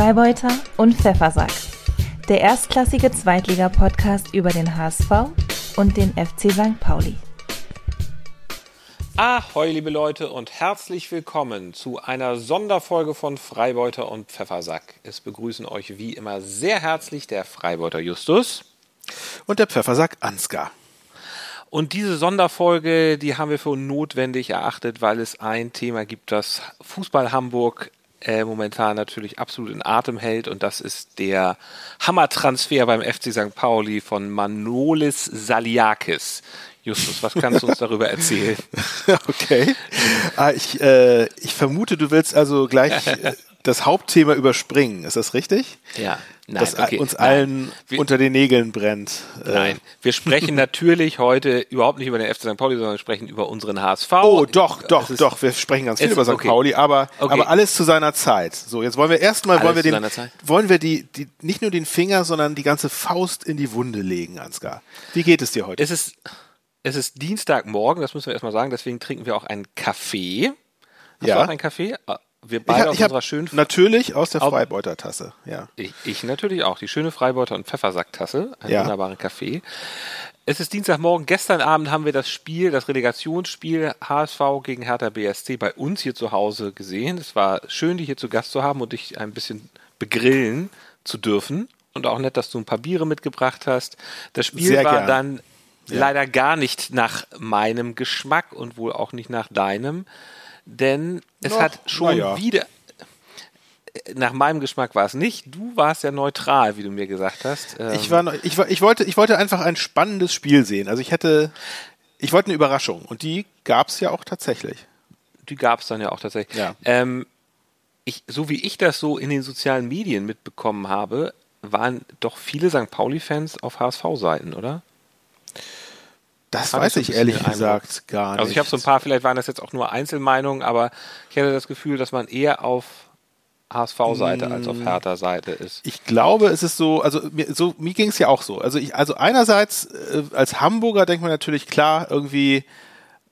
Freibeuter und Pfeffersack. Der erstklassige Zweitliga-Podcast über den HSV und den FC St. Pauli. Ahoi, liebe Leute, und herzlich willkommen zu einer Sonderfolge von Freibeuter und Pfeffersack. Es begrüßen euch wie immer sehr herzlich der Freibeuter Justus und der Pfeffersack Ansgar. Und diese Sonderfolge, die haben wir für notwendig erachtet, weil es ein Thema gibt, das Fußball Hamburg äh, momentan natürlich absolut in Atem hält und das ist der Hammertransfer beim FC St. Pauli von Manolis Saliakis. Justus, was kannst du uns darüber erzählen? Okay. Ah, ich, äh, ich vermute, du willst also gleich das Hauptthema überspringen. Ist das richtig? Ja. Nein, das okay. uns allen wir, unter den Nägeln brennt. Äh. Nein, wir sprechen natürlich heute überhaupt nicht über den FC St. Pauli, sondern wir sprechen über unseren HSV. Oh, doch, doch, ist, doch. Wir sprechen ganz viel über St. Okay. Pauli, aber, okay. aber alles zu seiner Zeit. So, jetzt wollen wir erstmal wollen wir den, wollen wir die, die, nicht nur den Finger, sondern die ganze Faust in die Wunde legen, Ansgar. Wie geht es dir heute? Es ist, es ist Dienstagmorgen, das müssen wir erstmal sagen, deswegen trinken wir auch einen Kaffee. Hast ja. du auch einen Kaffee? Wir beide ich, aus ich unserer schönen. Natürlich aus der Freibeuter-Tasse, ja. Ich, ich, natürlich auch. Die schöne Freibeuter- und Pfeffersack-Tasse. Ein ja. wunderbaren Kaffee. Es ist Dienstagmorgen. Gestern Abend haben wir das Spiel, das Relegationsspiel HSV gegen Hertha BSC bei uns hier zu Hause gesehen. Es war schön, dich hier zu Gast zu haben und dich ein bisschen begrillen zu dürfen. Und auch nett, dass du ein paar Biere mitgebracht hast. Das Spiel Sehr war gern. dann ja. leider gar nicht nach meinem Geschmack und wohl auch nicht nach deinem denn es Noch, hat schon ja. wieder, nach meinem Geschmack war es nicht. Du warst ja neutral, wie du mir gesagt hast. ich, war, ich, war, ich, wollte, ich wollte einfach ein spannendes Spiel sehen. Also ich hätte, ich wollte eine Überraschung und die gab es ja auch tatsächlich. Die gab es dann ja auch tatsächlich. Ja. Ähm, ich, so wie ich das so in den sozialen Medien mitbekommen habe, waren doch viele St. Pauli-Fans auf HSV-Seiten, oder? Das weiß ich ehrlich gesagt gar nicht. Also ich habe so ein paar, vielleicht waren das jetzt auch nur Einzelmeinungen, aber ich hatte das Gefühl, dass man eher auf HSV-Seite mm. als auf mm. Hertha-Seite ist. Ich glaube, es ist so, also mir, so, mir ging es ja auch so. Also ich, also einerseits äh, als Hamburger denkt man natürlich klar, irgendwie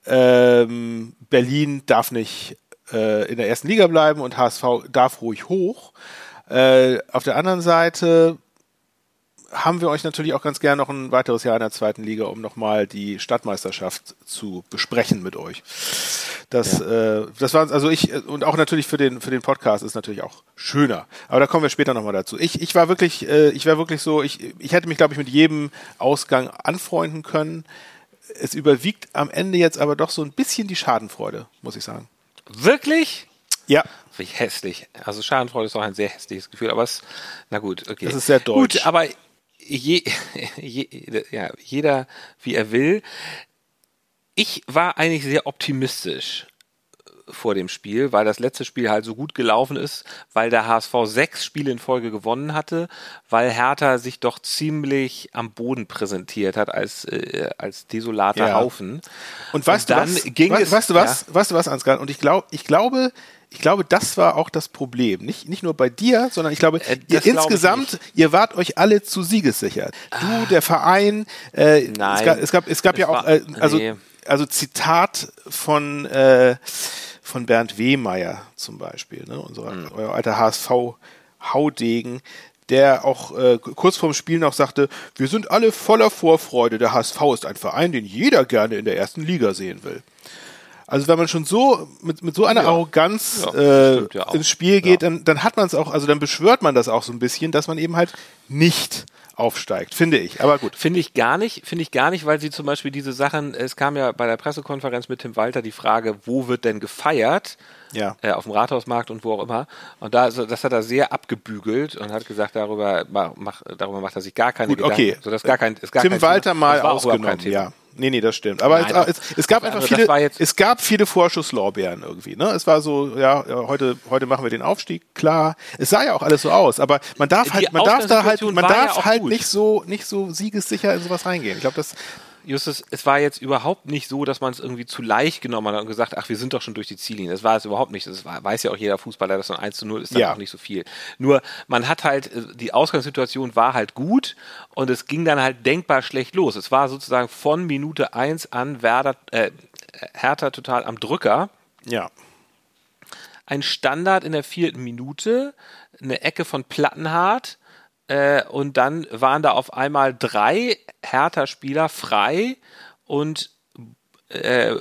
ähm, Berlin darf nicht äh, in der ersten Liga bleiben und HSV darf ruhig hoch. Äh, auf der anderen Seite haben wir euch natürlich auch ganz gerne noch ein weiteres Jahr in der zweiten Liga, um nochmal die Stadtmeisterschaft zu besprechen mit euch. Das, ja. äh, das war also ich und auch natürlich für den für den Podcast ist natürlich auch schöner. Aber da kommen wir später nochmal dazu. Ich, ich war wirklich, äh, ich war wirklich so, ich, ich hätte mich glaube ich mit jedem Ausgang anfreunden können. Es überwiegt am Ende jetzt aber doch so ein bisschen die Schadenfreude, muss ich sagen. Wirklich? Ja. Wie hässlich. Also Schadenfreude ist auch ein sehr hässliches Gefühl, aber es, na gut, okay. Das ist sehr deutsch. Gut, aber je, je, ja, jeder wie er will. Ich war eigentlich sehr optimistisch vor dem Spiel, weil das letzte Spiel halt so gut gelaufen ist, weil der HSV sechs Spiele in Folge gewonnen hatte, weil Hertha sich doch ziemlich am Boden präsentiert hat als, äh, als desolater ja. Haufen. Und weißt Und du was? Ging weißt, es, weißt du was? Ja? Weißt du was, Ansgar? Und ich glaube, ich glaube, ich glaube, das war auch das Problem. Nicht, nicht nur bei dir, sondern ich glaube, äh, ihr insgesamt, ihr wart euch alle zu siegessicher. Du, ah. der Verein, äh, Nein, es gab, es gab, es gab ja auch, äh, also, nee. also Zitat von, äh, von Bernd Wehmeier zum Beispiel, ne, unser hm. euer alter HSV-Haudegen, der auch äh, kurz vorm Spiel noch sagte, wir sind alle voller Vorfreude, der HSV ist ein Verein, den jeder gerne in der ersten Liga sehen will. Also wenn man schon so mit, mit so einer ja. Arroganz ja, äh, ja ins Spiel geht, dann, dann hat man es auch, also dann beschwört man das auch so ein bisschen, dass man eben halt nicht aufsteigt, finde ich. Aber gut. Finde ich gar nicht, finde ich gar nicht, weil sie zum Beispiel diese Sachen, es kam ja bei der Pressekonferenz mit Tim Walter die Frage, wo wird denn gefeiert? Ja. Äh, auf dem Rathausmarkt und wo auch immer. Und da, das hat er sehr abgebügelt und hat gesagt, darüber, mach, darüber macht er sich gar keine Gut, Gedanken. Okay. So, das gar kein, ist gar Tim kein Walter Thema. mal ausgenommen, ja. Nee, nee, das stimmt. Aber Nein, es, es, es, gab also einfach viele, es gab viele Vorschusslorbeeren irgendwie. Ne? Es war so, ja, heute, heute machen wir den Aufstieg, klar. Es sah ja auch alles so aus, aber man darf halt, man darf da halt, man darf ja halt gut. nicht so, nicht so siegessicher in sowas reingehen. Ich glaube, das Justus, es war jetzt überhaupt nicht so, dass man es irgendwie zu leicht genommen hat und gesagt, ach, wir sind doch schon durch die Ziellinie. Das war es überhaupt nicht. Das war, weiß ja auch jeder Fußballer, dass so ein 1 zu 0 ist dann ja. auch nicht so viel. Nur, man hat halt, äh, die Ausgangssituation war halt gut und es ging dann halt denkbar schlecht los. Es war sozusagen von Minute 1 an Werder, äh, Hertha total am Drücker. Ja. ein Standard in der vierten Minute, eine Ecke von Plattenhardt äh, und dann waren da auf einmal drei Hertha-Spieler frei und äh,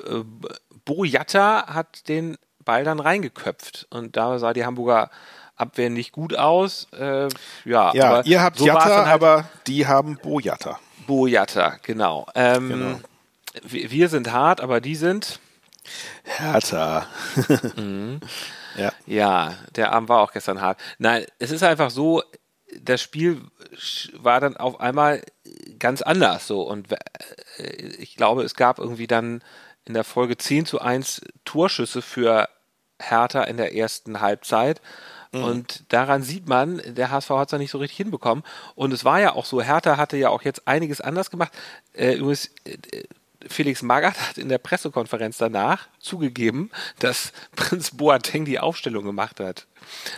Bojatta hat den Ball dann reingeköpft und da sah die Hamburger Abwehr nicht gut aus. Äh, ja, ja aber ihr habt so Jatta, halt aber die haben Bojatta. Bojatta, genau. Ähm, genau. Wir sind hart, aber die sind härter. mhm. ja. ja, der Abend war auch gestern hart. Nein, es ist einfach so, das Spiel war dann auf einmal ganz anders so und äh, ich glaube, es gab irgendwie dann in der Folge 10 zu 1 Torschüsse für Hertha in der ersten Halbzeit. Mhm. Und daran sieht man, der HSV hat es ja nicht so richtig hinbekommen. Und es war ja auch so, Hertha hatte ja auch jetzt einiges anders gemacht. Äh, übrigens, äh, Felix Magath hat in der Pressekonferenz danach zugegeben, dass Prinz Boateng die Aufstellung gemacht hat.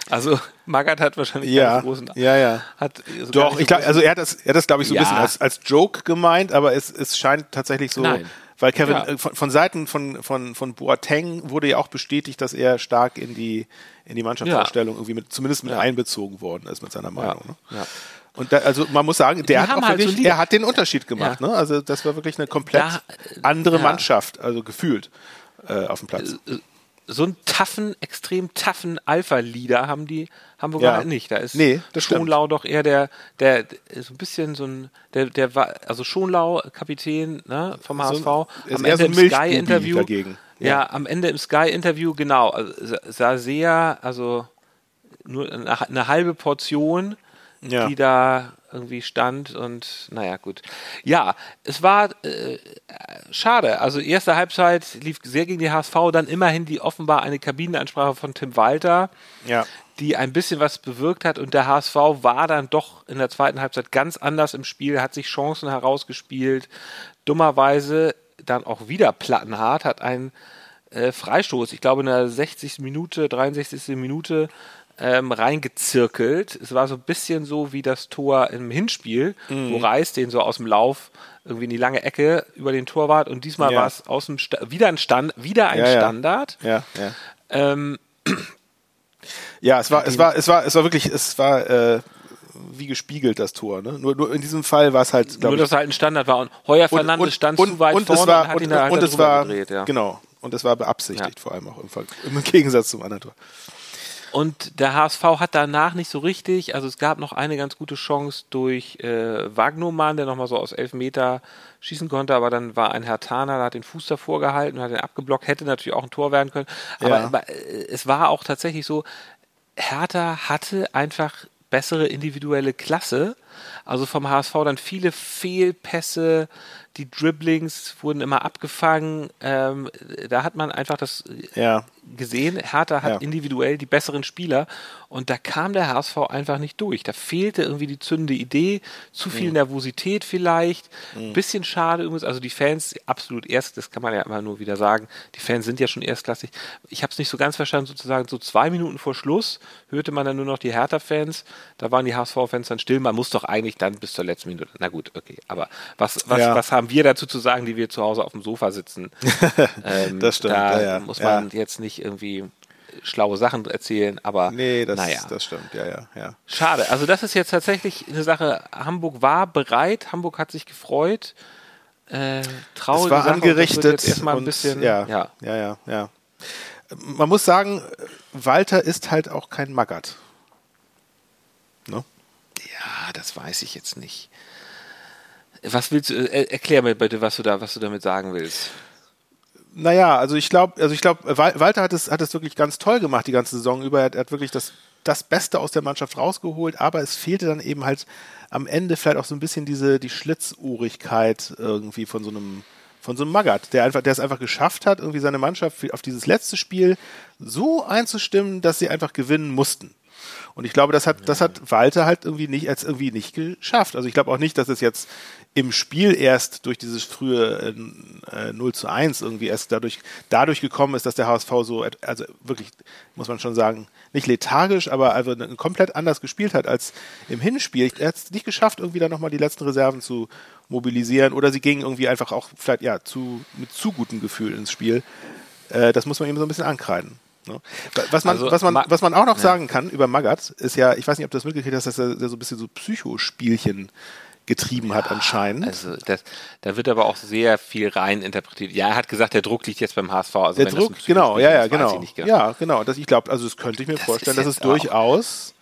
Also Magath hat wahrscheinlich ja, großen ja ja hat doch ich glaube also er hat das er hat das glaube ich so ja. ein bisschen als, als Joke gemeint aber es, es scheint tatsächlich so Nein. Weil Kevin, ja. äh, von, von, Seiten von, von, von Boateng wurde ja auch bestätigt, dass er stark in die, in die Mannschaftsausstellung ja. irgendwie mit, zumindest mit einbezogen worden ist mit seiner Meinung. Ne? Und da, also man muss sagen, der hat halt wirklich, so er hat den Unterschied gemacht. Ne? Also das war wirklich eine komplett da, andere Mannschaft, also gefühlt äh, auf dem Platz. Äh, äh, so einen taffen, extrem taffen Alpha-Leader haben die Hamburger ja. halt nicht. Da ist nee, Schonlau doch eher der, der, so ein bisschen so ein, der, der war, also Schonlau, Kapitän ne, vom HSV, so, am Ende so im Sky-Interview. Ja. ja. am Ende im Sky-Interview, genau, also, sah sehr, also nur eine, eine halbe Portion, ja. die da irgendwie stand und naja, gut. Ja, es war äh, schade. Also erste Halbzeit lief sehr gegen die HSV, dann immerhin die offenbar eine Kabinenansprache von Tim Walter, ja. die ein bisschen was bewirkt hat und der HSV war dann doch in der zweiten Halbzeit ganz anders im Spiel, hat sich Chancen herausgespielt. Dummerweise dann auch wieder plattenhart, hat einen äh, Freistoß, ich glaube in der 60. Minute, 63. Minute ähm, reingezirkelt. Es war so ein bisschen so wie das Tor im Hinspiel, mhm. wo Reis den so aus dem Lauf irgendwie in die lange Ecke über den Torwart und diesmal ja. war es aus dem Sta wieder ein Stand, wieder ein ja, Standard. Ja, ja. Ähm, ja, es war, es war, es war, es war wirklich, es war äh, wie gespiegelt das Tor. Ne? Nur, nur in diesem Fall war es halt, nur, dass es halt ein Standard war und Heuer Fernandes und, stand und, zu weit und vorne es war, und hat ihn und, und es war, gedreht, ja. Genau. Und es war beabsichtigt, vor allem auch im, im Gegensatz zum anderen Tor. Und der HSV hat danach nicht so richtig, also es gab noch eine ganz gute Chance durch äh, Wagnumann, der nochmal so aus elf Meter schießen konnte, aber dann war ein Herr Taner, der hat den Fuß davor gehalten und hat den abgeblockt, hätte natürlich auch ein Tor werden können. Aber, ja. aber äh, es war auch tatsächlich so, Hertha hatte einfach bessere individuelle Klasse. Also vom HSV dann viele Fehlpässe, die Dribblings wurden immer abgefangen. Ähm, da hat man einfach das ja. gesehen. Hertha hat ja. individuell die besseren Spieler und da kam der HSV einfach nicht durch. Da fehlte irgendwie die zündende Idee, zu viel mhm. Nervosität vielleicht. Mhm. Bisschen schade übrigens. Also die Fans absolut erst, das kann man ja immer nur wieder sagen. Die Fans sind ja schon erstklassig. Ich habe es nicht so ganz verstanden, sozusagen so zwei Minuten vor Schluss hörte man dann nur noch die Hertha-Fans. Da waren die HSV-Fans dann still. Man muss doch eigentlich dann bis zur letzten Minute. Na gut, okay. Aber was, was, ja. was haben wir dazu zu sagen, die wir zu Hause auf dem Sofa sitzen? ähm, das stimmt. Da ja, ja. muss man jetzt nicht irgendwie schlaue Sachen erzählen, aber nee, das, naja. das stimmt, ja, ja, ja. Schade. Also das ist jetzt tatsächlich eine Sache. Hamburg war bereit, Hamburg hat sich gefreut. Äh, traurig. Es war Sache, angerichtet. Erstmal ein bisschen, ja, ja, ja, ja, ja. Man muss sagen, Walter ist halt auch kein Maggert. Ja, das weiß ich jetzt nicht. Was willst du, äh, erklär mir bitte, was du da, was du damit sagen willst. Naja, also ich glaube, also ich glaube, Walter hat es, hat es wirklich ganz toll gemacht die ganze Saison über. Er hat, wirklich das, das Beste aus der Mannschaft rausgeholt, aber es fehlte dann eben halt am Ende vielleicht auch so ein bisschen diese, die Schlitzohrigkeit irgendwie von so einem, von so einem Magath, der einfach, der es einfach geschafft hat, irgendwie seine Mannschaft auf dieses letzte Spiel so einzustimmen, dass sie einfach gewinnen mussten. Und ich glaube, das hat, das hat Walter halt irgendwie nicht, als irgendwie nicht geschafft. Also ich glaube auch nicht, dass es jetzt im Spiel erst durch dieses frühe äh, 0 zu 1 irgendwie erst dadurch, dadurch gekommen ist, dass der HSV so, also wirklich, muss man schon sagen, nicht lethargisch, aber also komplett anders gespielt hat als im Hinspiel. Er hat es nicht geschafft, irgendwie dann nochmal die letzten Reserven zu mobilisieren oder sie gingen irgendwie einfach auch vielleicht, ja, zu, mit zu gutem Gefühl ins Spiel. Äh, das muss man eben so ein bisschen ankreiden. Ne? Was man, also, was man, was man auch noch ja. sagen kann über Magath ist ja, ich weiß nicht, ob du das mitgekriegt hast, dass er so ein bisschen so Psychospielchen getrieben hat anscheinend. Also das, da wird aber auch sehr viel rein interpretiert. Ja, er hat gesagt, der Druck liegt jetzt beim HSV. Also der Druck, genau, ja, ja, genau. genau. Ja, genau. Das, ich glaube, also das könnte ich mir das vorstellen, dass es durchaus,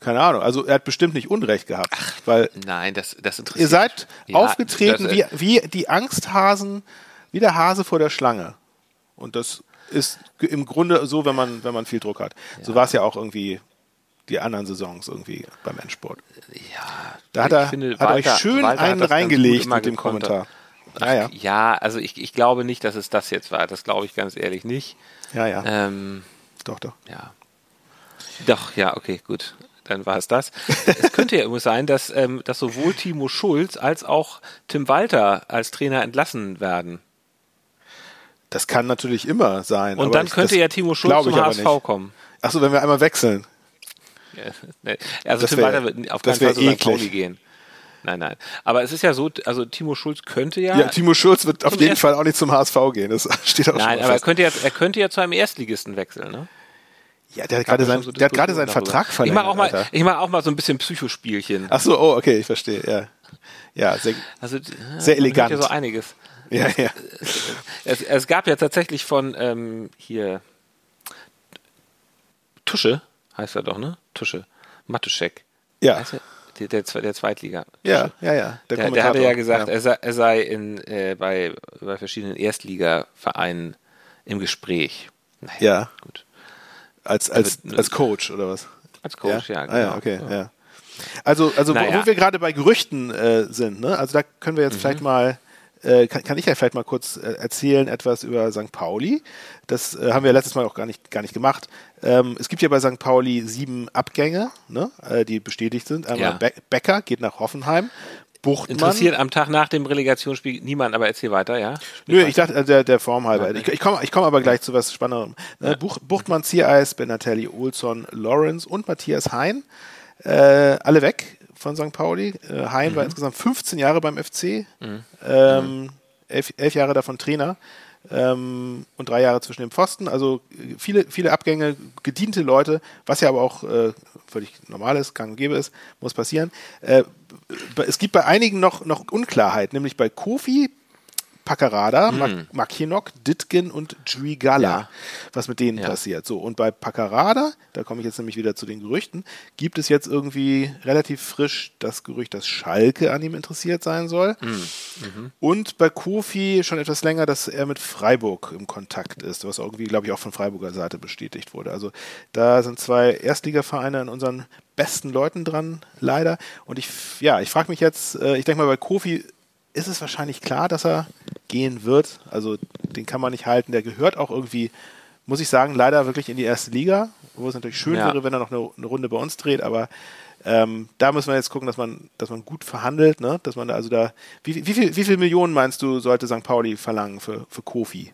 keine Ahnung, also er hat bestimmt nicht Unrecht gehabt, Ach, weil nein, das, das interessiert. Ihr seid ja, aufgetreten das, äh, wie, wie die Angsthasen, wie der Hase vor der Schlange. Und das ist im Grunde so, wenn man, wenn man viel Druck hat. Ja. So war es ja auch irgendwie die anderen Saisons irgendwie beim Endsport. Ja, da hat er, finde, hat Walter, euch schön Walter einen reingelegt mit dem Kommentar. Ach, ja, ja. also ich, ich glaube nicht, dass es das jetzt war. Das glaube ich ganz ehrlich nicht. Ja, ja. Ähm, doch, doch. Ja. Doch, ja, okay, gut. Dann war es das. es könnte ja immer sein, dass, ähm, dass sowohl Timo Schulz als auch Tim Walter als Trainer entlassen werden. Das kann natürlich immer sein. Und dann ich, könnte ja Timo Schulz zum HSV kommen. Achso, wenn wir einmal wechseln. Also das Tim Walter wird auf keinen Fall zu St. Pauli gehen. Nein, nein. Aber es ist ja so, also Timo Schulz könnte ja. Ja, Timo Schulz wird auf jeden Fall auch nicht zum HSV gehen. Das steht auch Nein, aber er könnte, ja, er könnte ja zu einem Erstligisten wechseln, ne? Ja, der hat gerade sein, so der hat gerade seinen Vertrag verlängert. Ich mache auch mal, Alter. ich mache auch mal so ein bisschen Psychospielchen. Ach so, oh, okay, ich verstehe. Ja, ja, sehr, also, sehr elegant. Ja so einiges. Ja, ja. Es, es gab ja tatsächlich von ähm, hier Tusche heißt er doch, ne? Tusche. Matuschek. Ja. Der, der, der, Zweitliga. Ja, ja, ja. Der, der, der hatte ja gesagt, ja. Er, sei, er sei in, äh, bei, bei verschiedenen Erstligavereinen im Gespräch. Naja, ja. Gut. Als, als, also, als Coach oder was? Als Coach, ja. ja, genau. Ah, ja okay, ja. Also, also naja. wo wir gerade bei Gerüchten äh, sind, ne? Also da können wir jetzt mhm. vielleicht mal äh, kann, kann, ich ja vielleicht mal kurz äh, erzählen etwas über St. Pauli. Das äh, haben wir letztes Mal auch gar nicht, gar nicht gemacht. Ähm, es gibt ja bei St. Pauli sieben Abgänge, ne, äh, die bestätigt sind. Einmal ja. Be Becker geht nach Hoffenheim. Buchtmann. Interessiert am Tag nach dem Relegationsspiel niemand, aber erzähl weiter, ja? Nö, ich dachte, der, der Form halber. Ich, ich komme ich komm aber gleich zu was Spannenderem. Ne, ja. Buch, Buchtmann, Ziereis, Benatelli, Olson, Lawrence und Matthias Hein. Äh, alle weg von St. Pauli. Äh, Hein mhm. war insgesamt 15 Jahre beim FC, mhm. ähm, elf, elf, Jahre davon Trainer ähm, und drei Jahre zwischen dem Pfosten. Also viele, viele Abgänge, gediente Leute, was ja aber auch äh, völlig normal ist, gang und gäbe ist, muss passieren. Äh, es gibt bei einigen noch, noch Unklarheit, nämlich bei Kofi Paccarada, mm. Makinok, Ditgen und Drigala, ja. was mit denen ja. passiert. So, und bei Paccarada, da komme ich jetzt nämlich wieder zu den Gerüchten, gibt es jetzt irgendwie relativ frisch das Gerücht, dass Schalke an ihm interessiert sein soll. Mm. Mhm. Und bei Kofi schon etwas länger, dass er mit Freiburg im Kontakt ist, was irgendwie, glaube ich, auch von Freiburger Seite bestätigt wurde. Also da sind zwei Erstligavereine in unseren besten Leuten dran, leider. Und ich, ja, ich frage mich jetzt, äh, ich denke mal, bei Kofi ist es wahrscheinlich klar, dass er gehen wird. Also den kann man nicht halten. Der gehört auch irgendwie, muss ich sagen, leider wirklich in die erste Liga, wo es natürlich schön ja. wäre, wenn er noch eine, eine, Runde bei uns dreht. Aber ähm, da müssen wir jetzt gucken, dass man, dass man gut verhandelt, ne? Dass man da also da. Wie, wie, viel, wie viel Millionen meinst du, sollte St. Pauli verlangen für, für Kofi?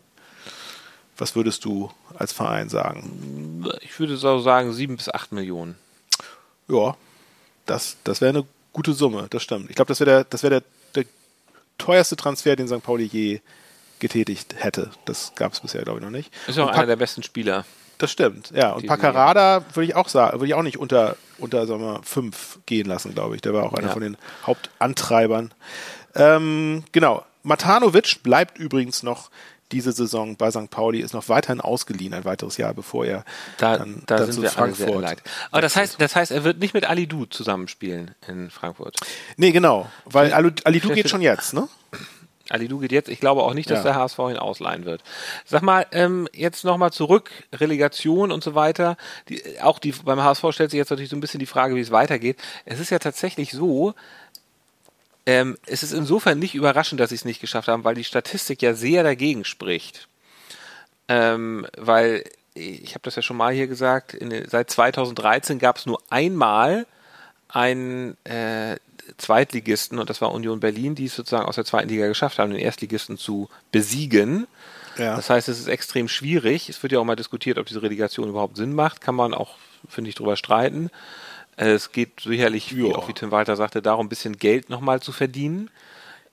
Was würdest du als Verein sagen? Ich würde so sagen sieben bis acht Millionen. Ja, das, das wäre eine gute Summe, das stimmt. Ich glaube, das wäre der, das wäre der teuerste Transfer, den St. Pauli je getätigt hätte. Das gab es bisher, glaube ich, noch nicht. Ist auch einer der besten Spieler. Das stimmt, ja. Und Paccarada würde ich auch sagen, würde ich auch nicht unter, unter sagen wir, fünf gehen lassen, glaube ich. Der war auch einer ja. von den Hauptantreibern. Ähm, genau. Matanovic bleibt übrigens noch diese Saison bei St. Pauli, ist noch weiterhin ausgeliehen, ein weiteres Jahr, bevor er da, dann, da dann sind zu wir Frankfurt. Alle sehr Aber das heißt, das heißt, er wird nicht mit Ali Du zusammenspielen in Frankfurt. Nee, genau, weil Ali Du geht schon jetzt, ne? Ali Du geht jetzt. Ich glaube auch nicht, dass ja. der HSV ihn ausleihen wird. Sag mal, ähm, jetzt nochmal zurück, Relegation und so weiter. Die, auch die, beim HSV stellt sich jetzt natürlich so ein bisschen die Frage, wie es weitergeht. Es ist ja tatsächlich so, ähm, es ist insofern nicht überraschend, dass sie es nicht geschafft haben, weil die Statistik ja sehr dagegen spricht. Ähm, weil, ich habe das ja schon mal hier gesagt, in, seit 2013 gab es nur einmal einen äh, Zweitligisten, und das war Union Berlin, die es sozusagen aus der zweiten Liga geschafft haben, den Erstligisten zu besiegen. Ja. Das heißt, es ist extrem schwierig. Es wird ja auch mal diskutiert, ob diese Relegation überhaupt Sinn macht. Kann man auch, finde ich, drüber streiten. Äh, es geht sicherlich, wie auch wie Tim Walter sagte, darum, ein bisschen Geld nochmal zu verdienen.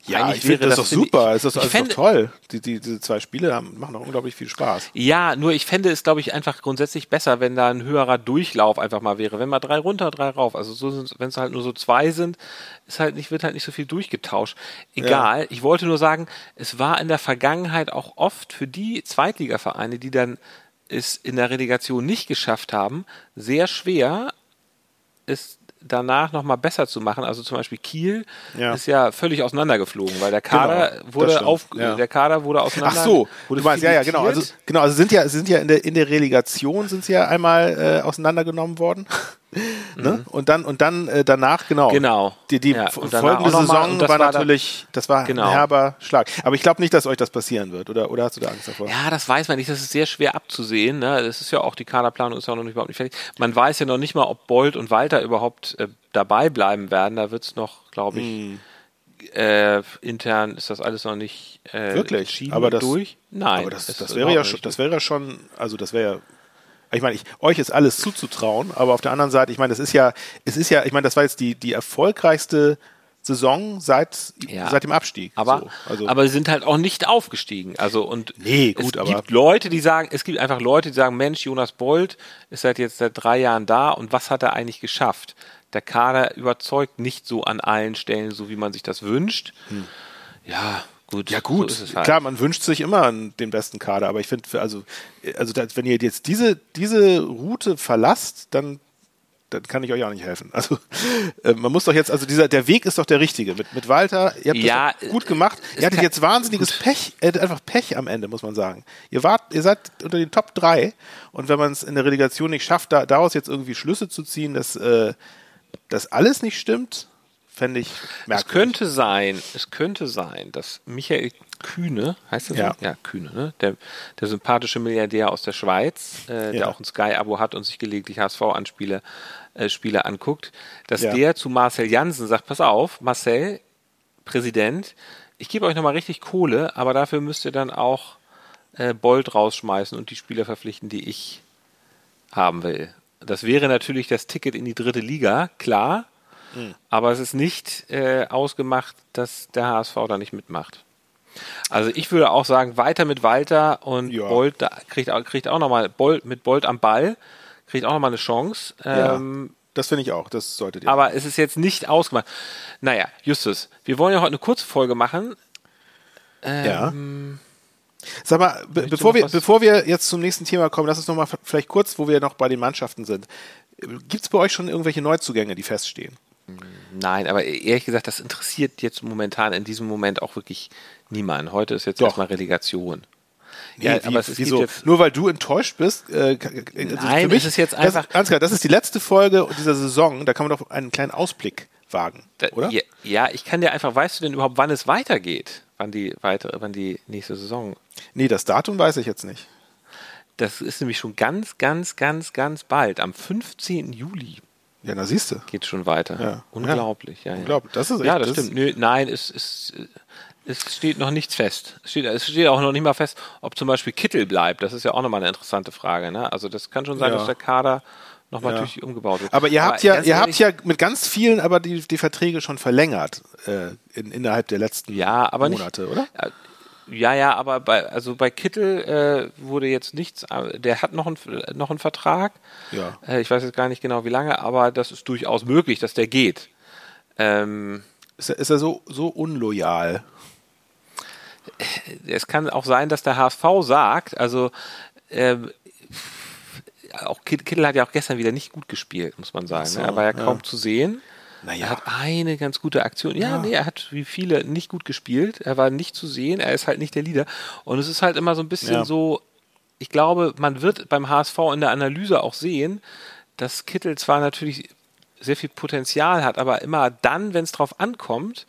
Ja, Eigentlich ich finde das, das doch super. Ich, ist das, fände, doch toll. Die, die, diese zwei Spiele haben, machen doch unglaublich viel Spaß. Ja, nur ich fände es, glaube ich, einfach grundsätzlich besser, wenn da ein höherer Durchlauf einfach mal wäre. Wenn mal drei runter, drei rauf. Also so wenn es halt nur so zwei sind, ist halt nicht, wird halt nicht so viel durchgetauscht. Egal. Ja. Ich wollte nur sagen, es war in der Vergangenheit auch oft für die Zweitligavereine, die dann es in der Relegation nicht geschafft haben, sehr schwer, es danach nochmal besser zu machen. Also zum Beispiel Kiel ja. ist ja völlig auseinandergeflogen, weil der Kader genau, wurde auf, ja. der Kader wurde auseinander. Ach so, du meinst, ja, ja, genau. Also, genau, also sind ja, sind ja in der, in der Relegation sind sie ja einmal äh, auseinandergenommen worden. Ne? Mhm. Und dann und dann äh, danach genau. Genau. Die, die ja, folgende Saison mal, war, war natürlich, das war genau. ein herber Schlag. Aber ich glaube nicht, dass euch das passieren wird, oder? Oder hast du da Angst davor? Ja, das weiß man nicht. Das ist sehr schwer abzusehen. Ne? Das ist ja auch die Kaderplanung ist ja noch nicht, überhaupt nicht fertig. Man weiß ja noch nicht mal, ob Bolt und Walter überhaupt äh, dabei bleiben werden. Da wird es noch, glaube ich. Mhm. Äh, intern ist das alles noch nicht äh, Wirklich? aber das, durch. Nein, aber das, das wäre ja schon, das wäre ja schon, also das wäre ja ich meine, ich, euch ist alles zuzutrauen, aber auf der anderen Seite, ich meine, das ist ja, es ist ja, ich meine, das war jetzt die, die erfolgreichste Saison seit, ja, seit dem Abstieg. Aber, so, also. aber sie sind halt auch nicht aufgestiegen. Also und nee, gut, es gibt Leute, die sagen, es gibt einfach Leute, die sagen, Mensch, Jonas Bold ist seit jetzt seit drei Jahren da und was hat er eigentlich geschafft? Der Kader überzeugt nicht so an allen Stellen, so wie man sich das wünscht. Hm. Ja, Gut, ja gut, so halt. klar, man wünscht sich immer den besten Kader, aber ich finde, also, also wenn ihr jetzt diese, diese Route verlasst, dann, dann kann ich euch auch nicht helfen. Also äh, man muss doch jetzt, also dieser, der Weg ist doch der richtige. Mit, mit Walter, ihr habt ja, das gut gemacht. Ihr hattet jetzt wahnsinniges gut. Pech, ihr hattet einfach Pech am Ende, muss man sagen. Ihr wart, ihr seid unter den Top 3 und wenn man es in der Relegation nicht schafft, da, daraus jetzt irgendwie Schlüsse zu ziehen, dass, äh, dass alles nicht stimmt, fände ich merkwürdig. Es könnte sein, es könnte sein, dass Michael Kühne, heißt das ja. So? Ja, Kühne, ne? Der, der sympathische Milliardär aus der Schweiz, äh, ja. der auch ein Sky-Abo hat und sich gelegentlich HSV-Anspiele äh, Spiele anguckt, dass ja. der zu Marcel Jansen sagt, pass auf, Marcel, Präsident, ich gebe euch nochmal richtig Kohle, aber dafür müsst ihr dann auch äh, Bold rausschmeißen und die Spieler verpflichten, die ich haben will. Das wäre natürlich das Ticket in die dritte Liga, klar. Mhm. Aber es ist nicht äh, ausgemacht, dass der HSV da nicht mitmacht. Also ich würde auch sagen, weiter mit Walter und ja. Bolt kriegt, kriegt auch nochmal Bolt, mit Bolt am Ball, kriegt auch nochmal eine Chance. Ähm, ja, das finde ich auch, das solltet ihr. Aber es ist jetzt nicht ausgemacht. Naja, Justus, wir wollen ja heute eine kurze Folge machen. Ähm, ja. Sag mal, be bevor wir, bevor wir jetzt zum nächsten Thema kommen, lass uns nochmal vielleicht kurz, wo wir noch bei den Mannschaften sind. Gibt es bei euch schon irgendwelche Neuzugänge, die feststehen? Nein, aber ehrlich gesagt, das interessiert jetzt momentan in diesem Moment auch wirklich niemanden. Heute ist jetzt Doch. erstmal Relegation. Nee, ja, wie, aber es ist wieso? Nur weil du enttäuscht bist. Äh, also Nein, für mich, ist jetzt einfach. Das, Ansgar, das ist die letzte Folge dieser Saison. Da kann man doch einen kleinen Ausblick wagen, da, oder? Ja, ja, ich kann dir einfach. Weißt du denn überhaupt, wann es weitergeht? Wann die weitere, wann die nächste Saison? Nee, das Datum weiß ich jetzt nicht. Das ist nämlich schon ganz, ganz, ganz, ganz bald. Am 15. Juli. Ja, da siehst du. Geht schon weiter. Ja. Unglaublich. Ja, ja. Unglaublich. Das ist echt, ja, das, das stimmt. Nö, nein, es, es, es steht noch nichts fest. Es steht, es steht auch noch nicht mal fest, ob zum Beispiel Kittel bleibt. Das ist ja auch nochmal eine interessante Frage. Ne? Also das kann schon sein, ja. dass der Kader nochmal ja. durch umgebaut wird. Aber ihr habt aber ja, ihr habt ja mit ganz vielen aber die, die Verträge schon verlängert äh, in, innerhalb der letzten ja, aber Monate, nicht, oder? Ja, ja, aber bei, also bei Kittel äh, wurde jetzt nichts, der hat noch, ein, noch einen Vertrag. Ja. Äh, ich weiß jetzt gar nicht genau wie lange, aber das ist durchaus möglich, dass der geht. Ähm, ist er, ist er so, so unloyal? Es kann auch sein, dass der HSV sagt, also äh, auch Kittel hat ja auch gestern wieder nicht gut gespielt, muss man sagen. So, ne? Er war ja kaum ja. zu sehen. Naja. Er hat eine ganz gute Aktion. Ja, ja, nee, er hat wie viele nicht gut gespielt. Er war nicht zu sehen. Er ist halt nicht der Leader. Und es ist halt immer so ein bisschen ja. so, ich glaube, man wird beim HSV in der Analyse auch sehen, dass Kittel zwar natürlich sehr viel Potenzial hat, aber immer dann, wenn es drauf ankommt,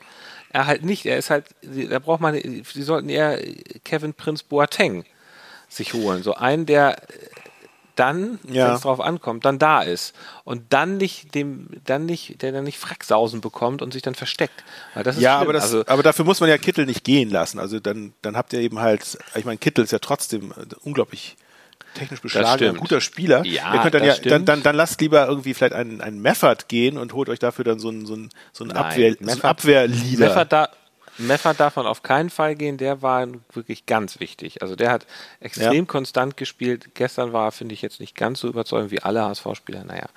er halt nicht. Er ist halt, da braucht man, sie sollten eher Kevin Prince Boateng sich holen. So einen, der dann, ja. wenn es drauf ankommt, dann da ist und dann nicht dem, dann nicht, der dann nicht Fracksausen bekommt und sich dann versteckt. ja, schlimm. aber das, also, aber dafür muss man ja Kittel nicht gehen lassen. Also dann, dann habt ihr eben halt, ich meine, Kittel ist ja trotzdem unglaublich technisch beschlagen, ein guter Spieler. Ja, ihr könnt dann ja, dann, dann, dann lasst lieber irgendwie vielleicht einen, einen Meffert gehen und holt euch dafür dann so einen, so einen, so einen Abwehr, so einen Abwehrleader. Meffert, da, Meffert darf man auf keinen Fall gehen, der war wirklich ganz wichtig. Also der hat extrem ja. konstant gespielt. Gestern war, finde ich, jetzt nicht ganz so überzeugend wie alle HSV-Spieler. Naja.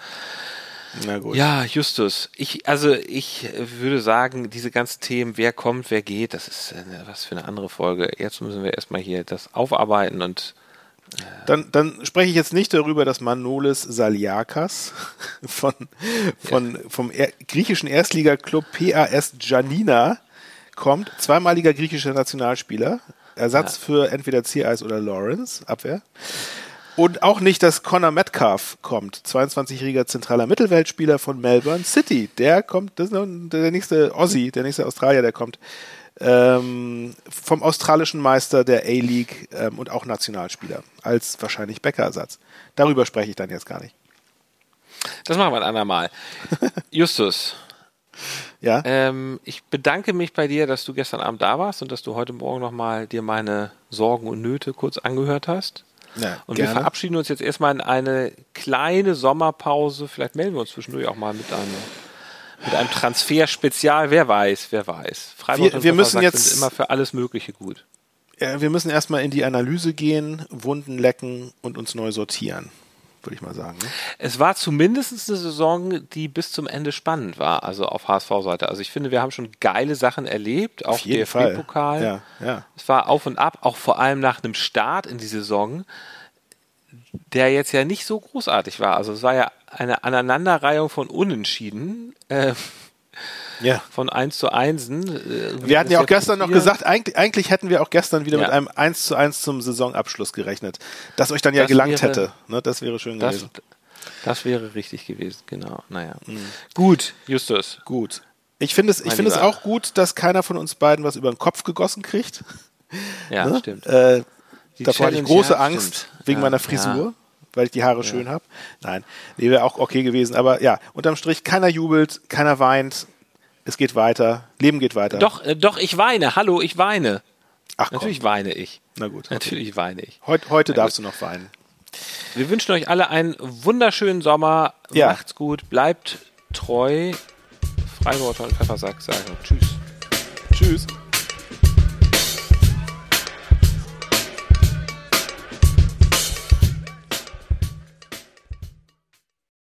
Na gut. Ja, Justus. Ich, also ich würde sagen, diese ganzen Themen, wer kommt, wer geht, das ist eine, was für eine andere Folge. Jetzt müssen wir erstmal hier das aufarbeiten und dann, dann spreche ich jetzt nicht darüber, dass Manolis Saliakas von, von, vom er griechischen Erstligaklub PAS Janina kommt, zweimaliger griechischer Nationalspieler, Ersatz ja. für entweder Ziereis oder Lawrence, Abwehr. Und auch nicht, dass Connor Metcalf kommt, 22-jähriger zentraler Mittelweltspieler von Melbourne City. Der kommt, das ist der nächste Aussie, der nächste Australier, der kommt ähm, vom australischen Meister der A-League ähm, und auch Nationalspieler als wahrscheinlich Bäckerersatz. Darüber spreche ich dann jetzt gar nicht. Das machen wir ein andermal. Justus. Ja. Ähm, ich bedanke mich bei dir, dass du gestern Abend da warst und dass du heute Morgen nochmal dir meine Sorgen und Nöte kurz angehört hast. Ja, und gerne. wir verabschieden uns jetzt erstmal in eine kleine Sommerpause. Vielleicht melden wir uns zwischendurch auch mal mit einem mit einem Transfer-Spezial, wer weiß, wer weiß. Freiburg wir, wir müssen jetzt sind immer für alles Mögliche gut. Ja, wir müssen erstmal in die Analyse gehen, Wunden lecken und uns neu sortieren, würde ich mal sagen. Ne? Es war zumindest eine Saison, die bis zum Ende spannend war, also auf HSV-Seite. Also ich finde, wir haben schon geile Sachen erlebt, auch DFB-Pokal. Ja, ja. Es war auf und ab, auch vor allem nach einem Start in die Saison, der jetzt ja nicht so großartig war. Also es war ja eine Aneinanderreihung von Unentschieden. Äh, ja. Von 1 zu 1. Äh, wir hatten ja auch gestern noch gesagt, eigentlich, eigentlich, hätten wir auch gestern wieder ja. mit einem 1 zu 1 zum Saisonabschluss gerechnet. Das euch dann ja das gelangt wäre, hätte. Ne, das wäre schön das, gewesen. Das wäre richtig gewesen, genau. Naja. Mhm. Gut, Justus. Gut. Ich finde es, ich finde es auch gut, dass keiner von uns beiden was über den Kopf gegossen kriegt. Ja, ne? stimmt. Äh, davor hatte ich große ja, Angst stimmt. wegen meiner Frisur weil ich die Haare ja. schön habe. Nein, die wäre auch okay gewesen. Aber ja, unterm Strich, keiner jubelt, keiner weint. Es geht weiter. Leben geht weiter. Doch, äh, doch, ich weine. Hallo, ich weine. Ach, Natürlich komm. weine ich. Na gut. Okay. Natürlich weine ich. Heut, heute Na darfst gut. du noch weinen. Wir wünschen euch alle einen wunderschönen Sommer. Ja. Macht's gut, bleibt treu. Freiburger und Pfeffersack sagen Tschüss. Tschüss.